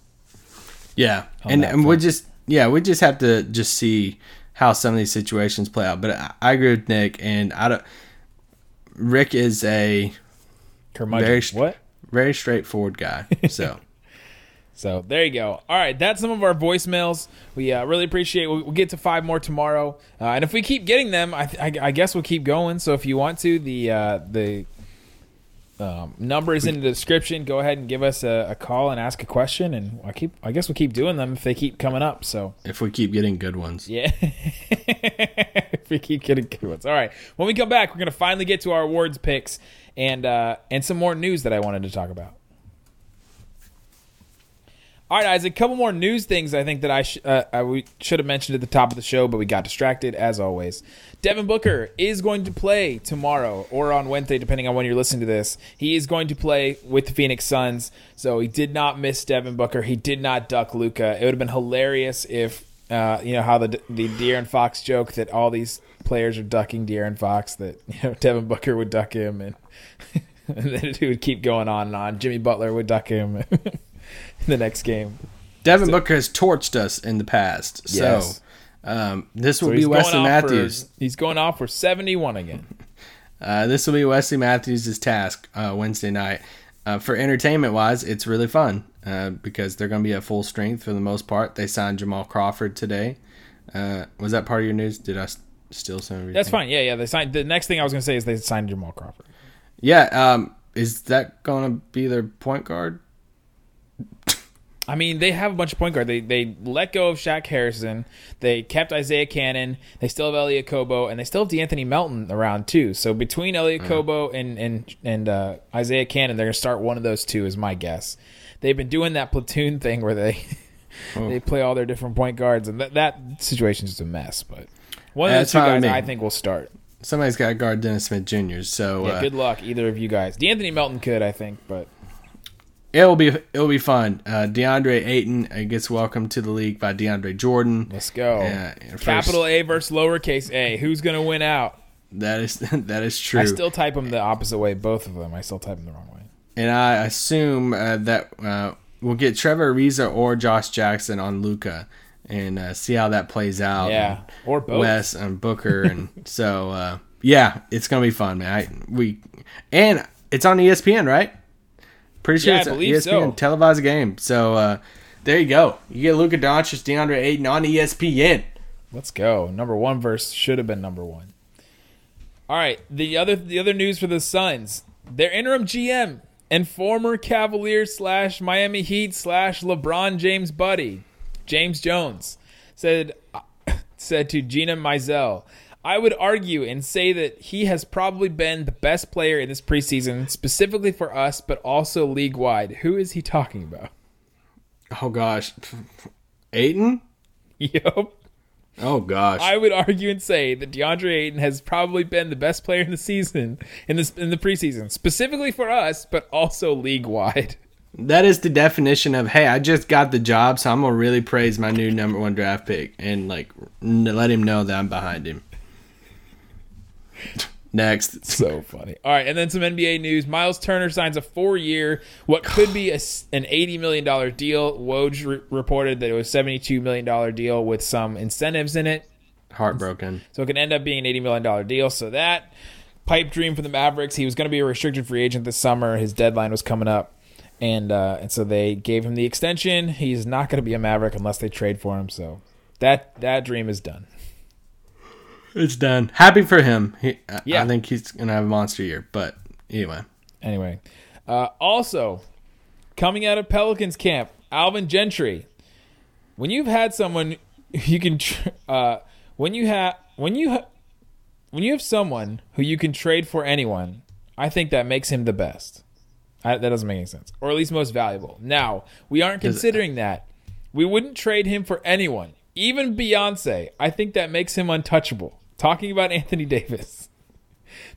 Yeah, on and, and we just yeah we just have to just see how some of these situations play out. But I, I agree with Nick, and I don't. Rick is a Curmudgeon. very What? very straightforward guy. So So there you go. All right, that's some of our voicemails. We uh, really appreciate. We'll, we'll get to five more tomorrow, uh, and if we keep getting them, I, I, I guess we'll keep going. So if you want to, the uh, the um, number is in the description. Go ahead and give us a, a call and ask a question, and I keep. I guess we'll keep doing them if they keep coming up. So if we keep getting good ones, yeah, if we keep getting good ones. All right, when we come back, we're gonna finally get to our awards picks and uh, and some more news that I wanted to talk about. All right, Isaac. A couple more news things I think that I, sh- uh, I we should have mentioned at the top of the show, but we got distracted as always. Devin Booker is going to play tomorrow or on Wednesday, depending on when you're listening to this. He is going to play with the Phoenix Suns, so he did not miss Devin Booker. He did not duck Luka. It would have been hilarious if uh, you know how the the De'Aaron Fox joke that all these players are ducking De'Aaron Fox that you know Devin Booker would duck him and. and then it would keep going on and on. Jimmy Butler would duck him the next game. Devin Booker has torched us in the past. So um, this will So be Wesley off for- Matthews. he's going off for 71 again. Uh, this will be Wesley Matthews' task uh, Wednesday night. Uh, for entertainment wise, it's really fun uh, because they're going to be at full strength for the most part. They signed Jamal Crawford today. Uh, was that part of your news? Did I s- steal some of your That's fine. Yeah, yeah. They signed. The next thing I was going to say is they signed Jamal Crawford. Yeah. Um, is that going to be their point guard? I mean, they have a bunch of point guard. They they let go of Shaq Harrison. They kept Isaiah Canaan. They still have Elie Okobo, and they still have D'Anthony Melton around too. So between Elie Okobo and and and uh, Isaiah Canaan, they're gonna start one of those two, is my guess. They've been doing that platoon thing where they they play all their different point guards, and that that situation's just a mess. But one of those two fine with guys. I think, will start. Somebody's got to guard Dennis Smith Jr. So Yeah, uh, good luck, either of you guys. D'Anthony Melton could, I think, but it will be it will be fun. Uh, DeAndre Ayton uh, gets welcomed to the league by DeAndre Jordan. Let's go. Yeah, first- Capital A versus lowercase a. Who's gonna win out? That is that is true. I still type them the opposite way. Both of them. I still type them the wrong way. and I assume uh, that uh, we'll get Trevor Ariza or Josh Jackson on Luka and uh, see how that plays out. Yeah, or both. Wes and Booker, and so uh, yeah, it's gonna be fun, man. I, we and it's on ESPN, right? Pretty sure Yeah, it's believe ESPN so. televised game. So uh, there you go. You get Luka Doncic, DeAndre Ayton on ESPN. Let's go. Number one verse should have been number one. All right. The other the other news for the Suns. Their interim GM and former Cavalier slash Miami Heat slash LeBron James buddy, James Jones, said said to Gina Mizell, I would argue and say that he has probably been the best player in this preseason, specifically for us, but also league wide. Who is he talking about? Oh gosh, Ayton. Yep. Oh gosh. I would argue and say that DeAndre Ayton has probably been the best player in the season in this in the preseason, specifically for us, but also league wide. That is the definition of hey, I just got the job, so I'm gonna really praise my new number one draft pick and like n- let him know that I'm behind him. Next, So funny. All right, and then some NBA news. Miles Turner signs a four-year, what could be a an eighty million dollar deal. Woj re- reported that it was seventy-two million dollar deal with some incentives in it, heartbroken. so it could end up being an eighty million dollar deal. So that pipe dream for the Mavericks. He was going to be a restricted free agent this summer. His deadline was coming up, and uh, and so they gave him the extension. He's not going to be a Maverick unless they trade for him. So that that dream is done. It's done. Happy for him. He, I- Yeah. I think he's gonna have a monster year. But anyway, Anyway, uh, also coming out of Pelicans camp, Alvin Gentry. When you've had someone you can, tr- uh, when you have when you ha- when you have someone who you can trade for anyone, I think that makes him the best. I, that doesn't make any sense, or at least most valuable. Now we aren't considering that. We wouldn't trade him for anyone, even Beyonce. I think that makes him untouchable. Talking about Anthony Davis.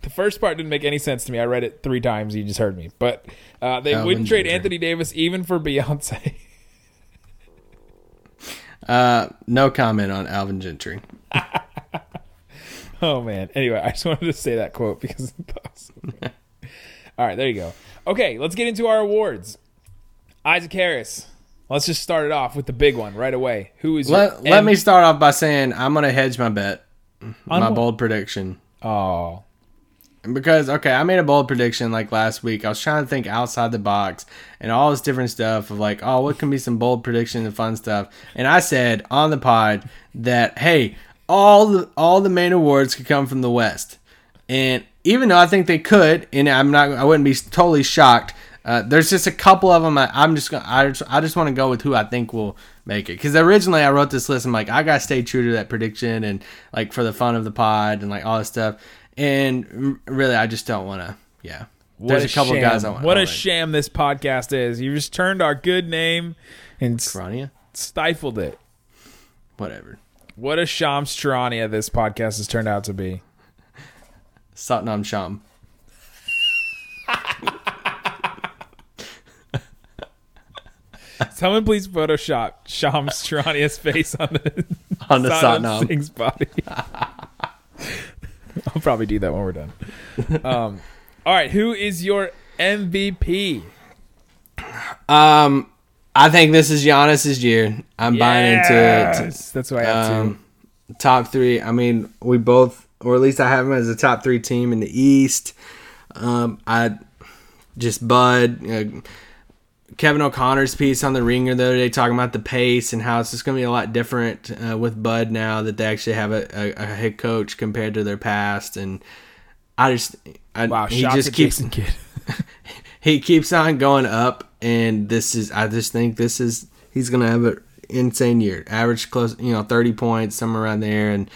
The first part didn't make any sense to me. I read it three times. You just heard me, but uh, they Alvin wouldn't trade Gentry. Anthony Davis even for Beyonce. uh, no comment on Alvin Gentry. oh man. Anyway, I just wanted to say that quote because it's awesome. All right, there you go. Okay, let's get into our awards. Isaac Harris. Let's just start it off with the big one right away. Who is your Let Let M- me start off by saying I'm gonna hedge my bet. My what? bold prediction. Oh, Because okay, I made a bold prediction like last week. I was trying to think outside the box and all this different stuff of like, oh, what can be some bold prediction and fun stuff. And I said on the pod that hey, all the all the main awards could come from the West. And even though I think they could, and I'm not, I wouldn't be totally shocked. Uh, there's just a couple of them. I, I'm just gonna, I just, I just want to go with who I think will make it. Because originally I wrote this list. I'm like, I gotta stay true to that prediction and like for the fun of the pod and like all this stuff. And really, I just don't want to. Yeah, what there's a a couple sham. guys. I want. what a like. sham this podcast is. You just turned our good name and Grania? stifled it. Whatever. What a Shams Charania this podcast has turned out to be. Satnam Sham. Someone please Photoshop Shams Charania's face on the On the Satnam Satnam. Singh's body. I'll probably do that when we're done. Um, all right, who is your MVP? Um, I think this is Giannis's year. I'm buying into it. That's what I have to. Um, top three. I mean, we both, or at least I have him as a top three team in the East. Um, I just Bud, uh, Kevin O'Connor's piece on the Ringer the other day talking about the pace and how it's just going to be a lot different uh, with Bud now that they actually have a, a, a head coach compared to their past. And I just, I, Wow, he just keeps he keeps on going up, and this is I just think this is he's gonna have an insane year. Average close, you know, thirty points somewhere around there, and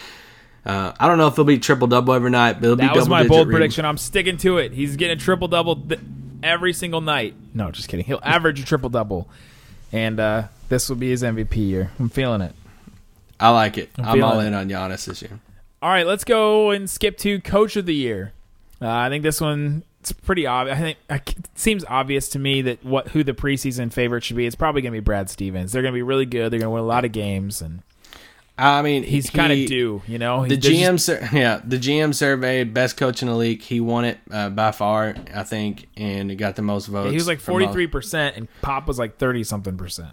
uh, I don't know if he'll be triple double every night, but it'll be That was my bold re- prediction. I'm sticking to it. He's getting a triple double th- every single night. No, just kidding. He'll average a triple double, and uh, this will be his MVP year. I'm feeling it. I like it. I'm, feeling all it. in on Giannis this year. All right, let's go and skip to Coach of the Year. Uh, I think this one it's pretty obvious. I think it seems obvious to me that what who the preseason favorite should be. It's probably going to be Brad Stevens. They're going to be really good. They're going to win a lot of games, and I mean, he's he- kind of due. You know, The GM, sur- yeah, the GM survey, best coach in the league. He won it uh, by far, I think, and he got the most votes. he was like forty three percent, and Pop was like thirty something percent.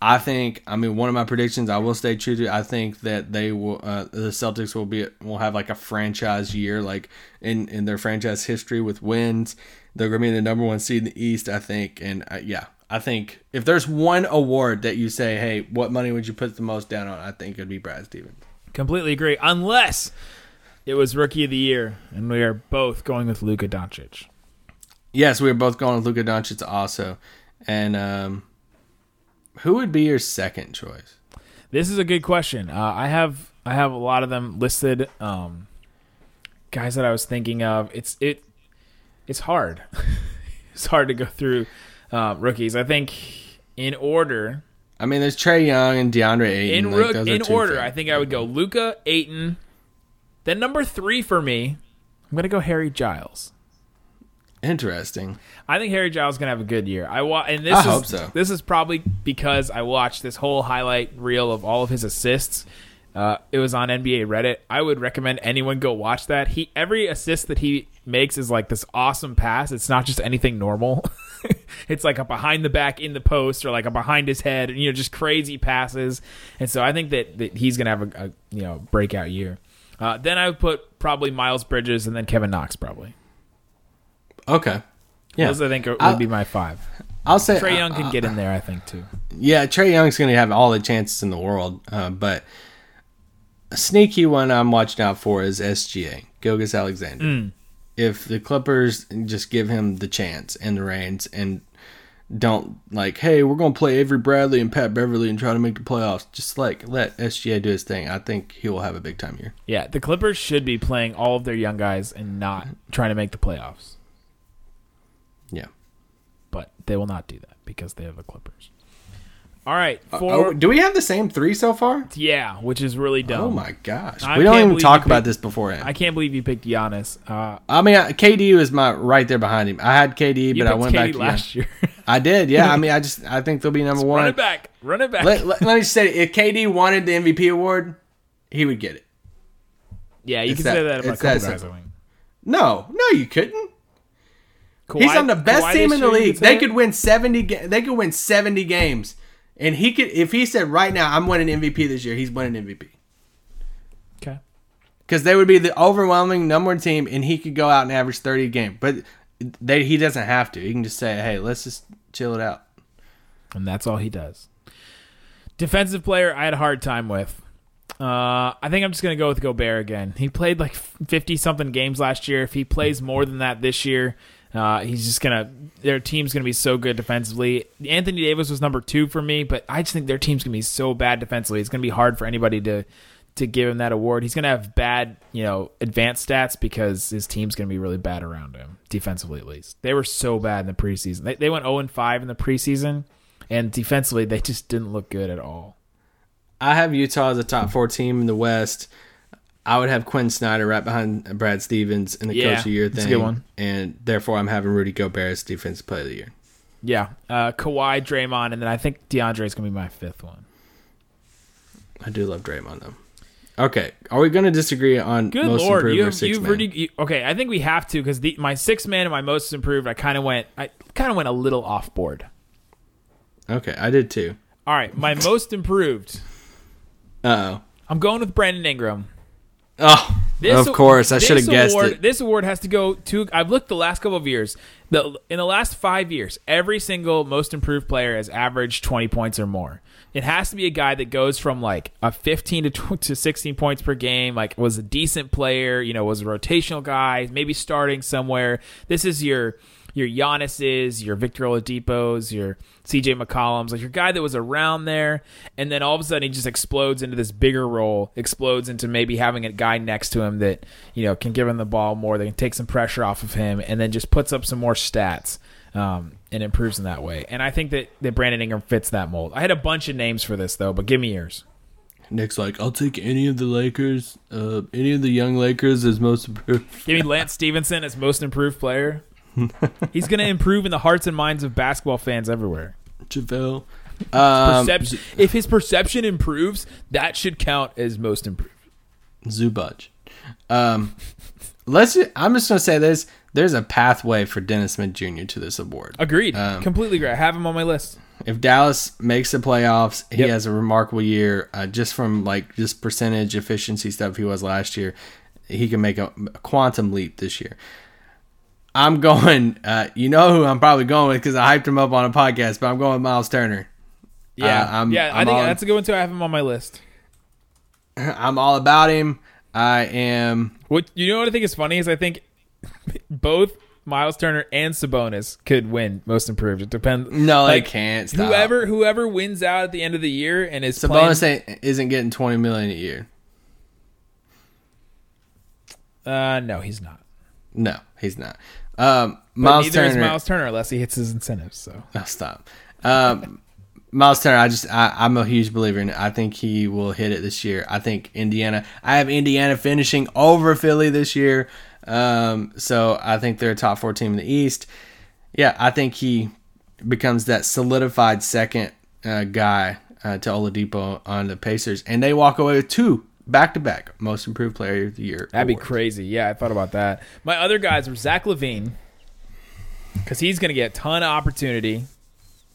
I think. I mean, one of my predictions. I will stay true to. I think that they will. Uh, the Celtics will be will have like a franchise year, like in in their franchise history with wins. They're to be the number one seed in the East, I think. And uh, yeah, I think if there's one award that you say, hey, what money would you put the most down on? I think it'd be Brad Stevens. Completely agree. Unless it was Rookie of the Year, and we are both going with Luka Doncic. Yes, we are both going with Luka Doncic also. And um, who would be your second choice? This is a good question. Uh, I have I have a lot of them listed. Um, guys that I was thinking of. It's it it's hard. it's hard to go through uh, rookies. I think in order. I mean, there's Trae Young and DeAndre Ayton. In like, rook, those in order, I think I would go Luka Ayton. Then number three for me, I'm gonna go Harry Giles. Interesting. I think Harry Giles is gonna have a good year. I wa- and this I is hope so. this is probably because I watched this whole highlight reel of all of his assists. Uh, it was on NBA Reddit. I would recommend anyone go watch that. He every assist that he makes is like this awesome pass. It's not just anything normal. it's like a behind the back in the post or like a behind his head. And you know, just crazy passes. And so I think that, that he's gonna have a, a you know breakout year. Uh, then I would put probably Miles Bridges and then Kevin Knox probably. Okay. Yeah. Those I think would I'll- be my five. I'll say Trae Young uh, can get in there, I think too. Yeah, Trae Young's going to have all the chances in the world, uh, but a sneaky one I'm watching out for is SGA, Gilgeous-Alexander. Mm. If the Clippers just give him the chance and the reins and don't like, hey, we're going to play Avery Bradley and Pat Beverley and try to make the playoffs, just like let SGA do his thing. I think he will have a big time year. Yeah, the Clippers should be playing all of their young guys and not trying to make the playoffs. Yeah. But they will not do that because they have the Clippers. All right, Uh, oh, do we have the same three so far? yeah, which is really dumb. Oh my gosh. I we don't even talk about picked- this beforehand. I can't believe you picked Giannis. Uh, I mean, I- KD was my right there behind him. I had KD, but I went KD back to last year. I did, yeah. I mean, I just I think they'll be number one. Run it back. Run it back. Let, let, let me say, if KD wanted the MVP award, he would get it. yeah, you it's can that- say that about a couple guys. I think. No, no, you couldn't. Kawhi, He's on the best Kawhi team in the league. They could win seventy. ga- They could win seventy games, and he could. If he said right now, I'm winning MVP this year, he's winning MVP Okay. because they would be the overwhelming number one team, and he could go out and average thirty a game. But they, he doesn't have to. He can just say, "Hey, let's just chill it out." and that's all he does. Defensive player, I had a hard time with. Uh, I think I'm just gonna go with Gobert again. He played like 50 something games last year. If he plays more than that this year, uh, he's just gonna. Their team's gonna be so good defensively. Anthony Davis was number two for me, but I just think their team's gonna be so bad defensively. It's gonna be hard for anybody to to give him that award. He's gonna have bad, you know, advanced stats because his team's gonna be really bad around him defensively. At least they were so bad in the preseason. They, they went 0 and 5 in the preseason, and defensively they just didn't look good at all. I have Utah as a top four team in the West. I would have Quinn Snyder right behind Brad Stevens in the Yeah, coach of the year thing. good one. And therefore, I'm having Rudy Gobert as defensive player of the year. Yeah, uh, Kawhi, Draymond, and then I think DeAndre is gonna be my fifth one. I do love Draymond though. Okay, are we going to disagree on Good most lord, improved you or six you've man? you, okay. I think we have to because my six man and my most improved. I kind of went, I kind of went a little off board. Okay, I did too. All right, my most improved. Uh oh. I'm going with Brandon Ingram. Oh, of course, I should have guessed award, it. This award has to go to. I've looked the last couple of years. The in the last five years, every single most improved player has averaged 20 points or more. It has to be a guy that goes from like a 15 to to 16 points per game. Like was a decent player, you know, was a rotational guy, maybe starting somewhere. This is your your Giannis's, your Victor Oladipo's, your CJ McCollum's, like your guy that was around there, and then all of a sudden he just explodes into this bigger role, explodes into maybe having a guy next to him that you know can give him the ball more, that can take some pressure off of him, and then just puts up some more stats um, and improves in that way. And I think that that Brandon Ingram fits that mold. I had a bunch of names for this though, but give me yours. Nick's like, I'll take any of the Lakers, uh, any of the young Lakers as most improved. Give me Lance Stephenson as most improved player. He's going to improve in the hearts and minds of basketball fans everywhere. JaVale. Um, Perception, if his perception improves, that should count as most improved. Zubac. Um, let's. I'm just gonna say this. There's a pathway for Dennis Smith Jr. to this award. Agreed. Um, Completely agree. I have him on my list. If Dallas makes the playoffs, he Yep. has a remarkable year. Uh, just from like just percentage efficiency stuff he was last year, he can make a, a quantum leap this year. I'm going. Uh, you know who I'm probably going with because I hyped him up on a podcast, but I'm going with Miles Turner. Yeah, Uh, I'm- yeah. i I'm think on- that's a good one too. I have him on my list. I'm all about him. I am. What you know what I think is funny is I think both Miles Turner and Sabonis could win most improved. It depends. No, like, they can't. Stop. Whoever whoever wins out at the end of the year and is Sabonis playing, ain't, isn't getting 20 million a year. uh, no, he's not. No, he's not. Um, Miles neither Turner. is Miles Turner unless he hits his incentives. So Oh, stop. Um, Miles Turner, I just I, I'm a huge believer in it. I think he will hit it this year. I think Indiana. I have Indiana finishing over Philly this year. Um, so I think they're a top four team in the East. Yeah, I think he becomes that solidified second uh, guy uh, to Oladipo on the Pacers, and they walk away with two back to back most improved player of the year. that'd be crazy. Yeah, I thought about that. My other guys were Zach LaVine because he's going to get a ton of opportunity.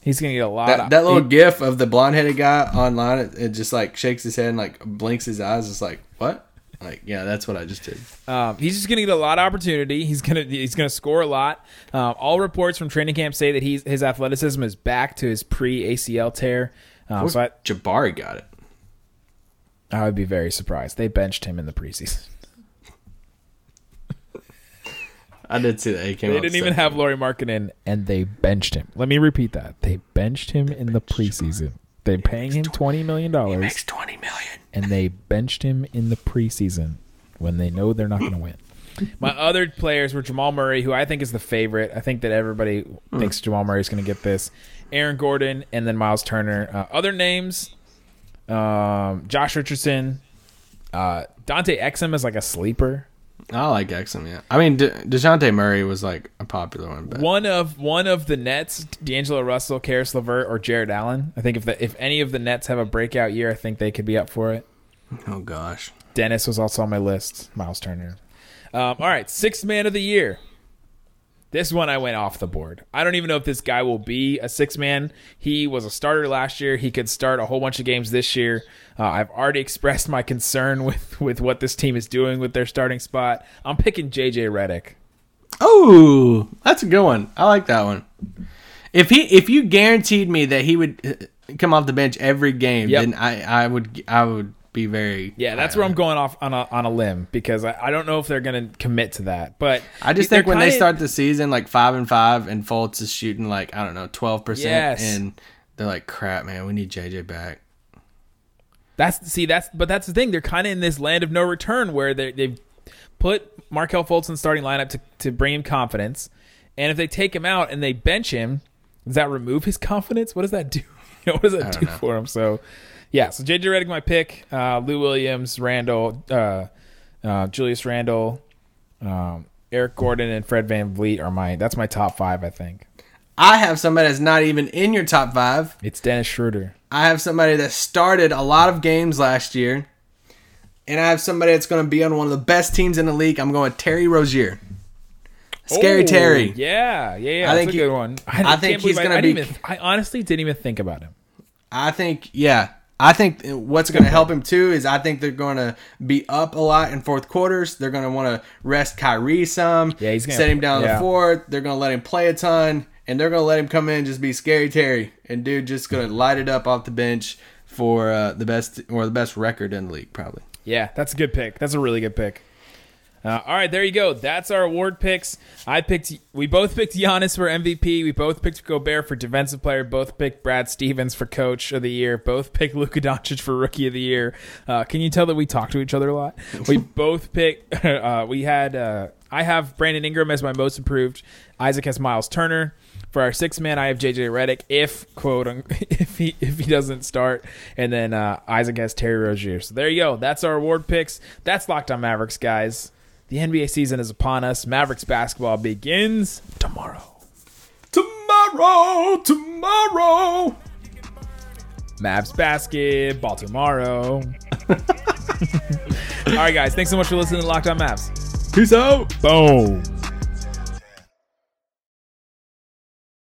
He's going to get a lot. That, of, that little he- gif of the blonde headed guy online, it, it just like shakes his head and like blinks his eyes. It's like, what? Like, yeah, that's what I just did. Um, he's just going to get a lot of opportunity. He's going to he's going to score a lot. Um, all reports from training camp say that he's his athleticism is back to his pre ACL tear. Um, so I, Jabari got it. I would be very surprised. They benched him in the preseason. I did see that. He came They out didn't even second. have Lauri Markkanen, and they benched him. Let me repeat that: they benched him in the preseason. They're paying him twenty million dollars, twenty million. and they benched him in the preseason when they know they're not going to win. My other players were Jamal Murray, who I think is the favorite. I think that everybody thinks Jamal Murray is going to get this. Aaron Gordon, and then Miles Turner. Uh, other names: um, Josh Richardson, uh, Dante Exum is like a sleeper. I like Exum. Yeah, I mean De- Dejounte Murray was like a popular one, but One of one of the Nets, D'Angelo Russell, Caris LeVert, or Jarrett Allen. I think if the, if any of the Nets have a breakout year, I think they could be up for it. oh gosh, Dennis was also on my list. Miles Turner. Um, all right, sixth man of the year. This one I went off the board. I don't even know if this guy will be a six man. He was a starter last year. He could start a whole bunch of games this year. Uh, I've already expressed my concern with with what this team is doing with their starting spot. I'm picking JJ Redick. oh, that's a good one. I like that one. If he, if you guaranteed me that he would uh, come off the bench every game, Yep. then I, I would, I would be very. Yeah, that's where I'm going off on a on a limb because I, I don't know if they're going to commit to that. But I just think when they kinda- start the season like five and five, and Fultz is shooting like I don't know twelve percent, Yes. and they're like, "Crap, man, we need JJ back." That's see that's but that's the thing. They're kind of in this land of no return where they they've put Markelle Fultz in the starting lineup to to bring him confidence, and if they take him out and they bench him, does that remove his confidence? What does that do? You know, what does that don't do know. for him? So, yeah. So JJ Redick my pick. Uh, Lou Williams, Randle, uh, uh, Julius Randle, um, Eric Gordon, and Fred VanVleet are my that's my top five. I think I have somebody that's not even in your top five. it's Dennis Schroeder. I have somebody that started a lot of games last year, and I have somebody that's going to be on one of the best teams in the league. I'm going Terry Rozier. Scary Oh, Terry. Yeah, yeah, yeah. I that's think a he- good one. I can't think he's gonna be- even- I honestly didn't even think about him. I think, yeah. I think what's going to help him too is I think they're going to be up a lot in fourth quarters. They're going to want to rest Kyrie some. Yeah, he's gonna- set him down yeah. the fourth. They're going to let him play a ton, and they're going to let him come in and just be scary Terry, and dude just going to light it up off the bench for uh, the best or the best record in the league probably. Yeah, that's a good pick. That's a really good pick. Uh, all right, there you go. That's our award picks. I picked. We both picked Giannis for MVP. We both picked Gobert for defensive player. Both picked Brad Stevens for coach of the year. Both picked Luka Doncic for rookie of the year. Uh, can you tell that we talk to each other a lot? We both picked. Uh, we had. Uh, I have Brandon Ingram as my most improved. Isaac has Miles Turner. For our sixth man, I have JJ Redick. If quote if he if he doesn't start, and then uh, Isaac has Terry Rozier. So there you go. That's our award picks. That's Locked On Mavericks, guys. The NBA season is upon us. Mavericks basketball begins tomorrow. Tomorrow, tomorrow. Mavs basketball tomorrow. All right, guys. Thanks so much for listening to Locked On Mavs. Peace out. Boom.